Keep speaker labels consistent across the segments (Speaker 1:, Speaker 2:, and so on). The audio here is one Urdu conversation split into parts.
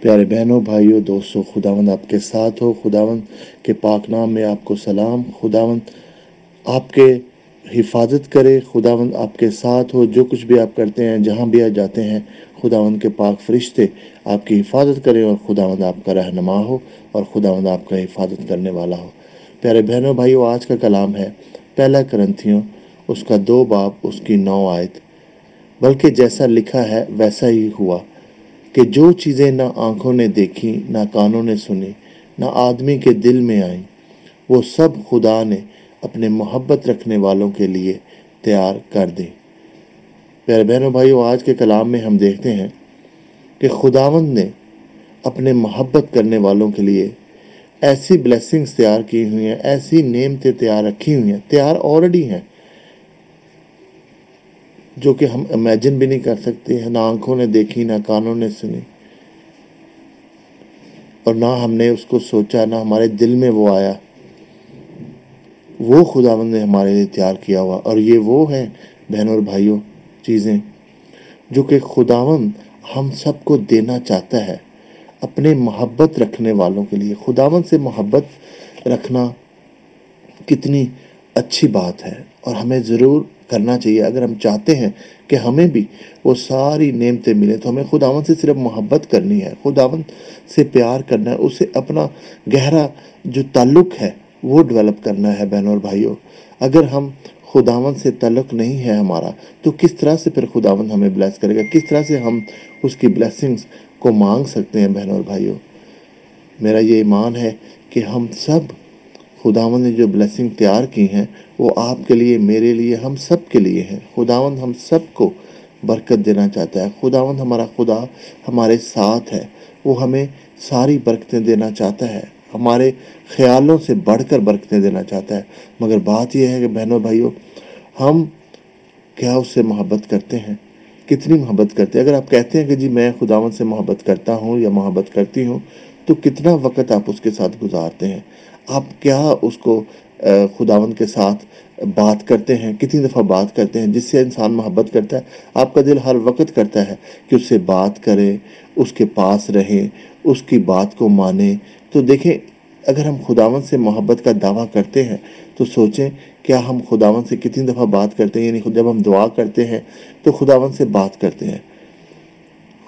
Speaker 1: پیارے بہنوں، بھائیوں، دوستوں، خداوند آپ کے ساتھ ہو، خداوند کے پاک نام میں آپ کو سلام، خداوند آپ کے حفاظت کرے، خداوند آپ کے ساتھ ہو، جو کچھ بھی آپ کرتے ہیں، جہاں بھی آپ جاتے ہیں، خداوند کے پاک فرشتے آپ کی حفاظت کریں اور خداوند آپ کا رہنما ہو اور خداوند آپ کا حفاظت کرنے والا ہو۔ پیارے بہنوں، بھائیوں، آج کا کلام ہے پہلا کرنتھیوں، اس کا دو باب، اس کی نو آیت۔ بلکہ جیسا لکھا ہے، ویسا ہی ہوا۔ کہ جو چیزیں نہ آنکھوں نے دیکھی، نہ کانوں نے سنی، نہ آدمی کے دل میں آئیں، وہ سب خدا نے اپنے محبت رکھنے والوں کے لیے تیار کر دی پیارے بہنوں، بھائیو، آج کے کلام میں ہم دیکھتے ہیں کہ خداوند نے اپنے محبت کرنے والوں کے لیے ایسی بلیسنگز تیار کی ہوئی ہیں، ایسی نعمتیں تیار رکھی ہوئی ہیں، تیار آلریڈی ہیں۔ جو کہ ہم امیجن بھی نہیں کر سکتے، نہ آنکھوں نے دیکھی، نہ کانوں نے سنی۔ اور نہ ہم نے اس کو سوچا، نہ ہمارے دل میں وہ آیا۔ وہ خداوند نے ہمارے لیے تیار کیا ہوا۔ اور یہ وہ ہیں بہنوں اور بھائیوں، چیزیں جو کہ خداوند ہم سب کو دینا چاہتا ہے اپنے محبت رکھنے والوں کے لیے۔ خداوند سے محبت رکھنا کتنی اچھی بات ہے۔ اور ہمیں ضرور کرنا چاہیے۔ اگر ہم چاہتے ہیں کہ ہمیں بھی وہ ساری نعمتیں ملیں، تو ہمیں خداون سے صرف محبت کرنی ہے خداون سے پیار کرنا ہے، اسے اپنا گہرا جو تعلق ہے وہ ڈیولپ کرنا ہے بہنوں اور بھائیوں۔ اگر ہم خداون سے تعلق نہیں ہے ہمارا، تو کس طرح سے پھر خداون ہمیں بلیس کرے گا؟ کس طرح سے ہم اس کی بلیسنگز کو مانگ سکتے ہیں بہنوں اور بھائیوں؟ میرا یہ ایمان ہے کہ ہم سب خداون نے جو بلیسنگ تیار کی ہیں، وہ آپ کے لیے، میرے لیے، ہم سب کے لیے ہیں۔ خداون ہم سب کو برکت دینا چاہتا ہے۔ خداون ہمارا خدا ہمارے ساتھ ہے۔ وہ ہمیں ساری برکتیں دینا چاہتا ہے۔ ہمارے خیالوں سے بڑھ کر برکتیں دینا چاہتا ہے۔ مگر بات یہ ہے کہ بہنوں، بھائیوں، ہم کیا اس سے محبت کرتے ہیں؟ کتنی محبت کرتے ہیں؟ اگر آپ کہتے ہیں کہ جی میں خداون سے محبت کرتا ہوں یا محبت کرتی ہوں، تو کتنا وقت آپ اس کے ساتھ گزارتے ہیں؟ آپ کیا اس کو خداون کے ساتھ بات کرتے ہیں؟ کتنی دفعہ بات کرتے ہیں جس سے انسان محبت کرتا ہے؟ آپ کا دل ہر وقت کرتا ہے کہ اس سے بات کرے، اس کے پاس رہیں اس کی بات کو مانیں تو دیکھیں، اگر ہم خداون سے محبت کا دعویٰ کرتے ہیں، تو سوچیں کیا ہم خداون سے کتنی دفعہ بات کرتے ہیں؟ یعنی جب ہم دعا کرتے ہیں، تو خداون سے بات کرتے ہیں۔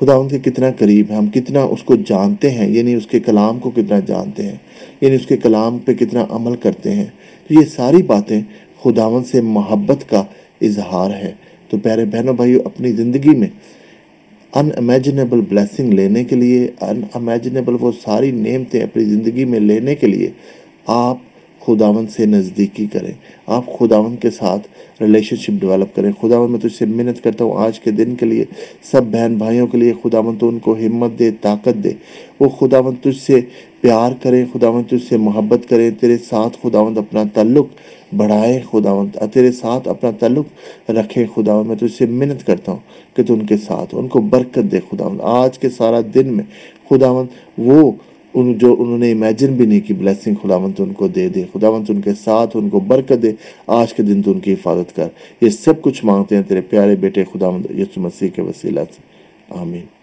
Speaker 1: خدا ان کے کتنا قریب ہے، ہم کتنا اس کو جانتے ہیں یعنی اس کے کلام کو کتنا جانتے ہیں یعنی اس کے کلام پہ کتنا عمل کرتے ہیں۔ تو یہ ساری باتیں خداون سے محبت کا اظہار ہے۔ تو پیارے بہنوں بھائیو، اپنی زندگی میں ان امیجنیبل بلیسنگ لینے کے لیے ان امیجنیبل وہ ساری نعمتیں اپنی زندگی میں لینے کے لیے آپ خداون سے نزدیکی کریں۔ آپ خداون کے ساتھ ریلیشن شپ ڈیولپ کریں۔ خداون میں تجھ سے محنت کرتا ہوں آج کے دن کے لیے۔ سب بہن بھائیوں کے لیے خداون تو ان کو ہمت دے، طاقت دے۔ وہ خداون تجھ سے پیار کریں خداون تجھ سے محبت کریں۔ تیرے ساتھ خداون اپنا تعلق بڑھائے خداون تیرے ساتھ اپنا تعلق رکھیں۔ خداون میں تجھ سے محنت کرتا ہوں کہ تو ان کے ساتھ، ان کو برکت دے خداون آج کے سارا دن میں خداون وہ ان جو انہوں نے امیجن بھی نہیں کی بلیسنگ خداونت ان کو دے دے خداونت ان کے ساتھ، ان کو برکت دے، آج کے دن تو ان کی حفاظت کر۔ یہ سب کچھ مانگتے ہیں تیرے پیارے بیٹے خداوند یسو مسیح کے وسیلہ سے۔ آمین۔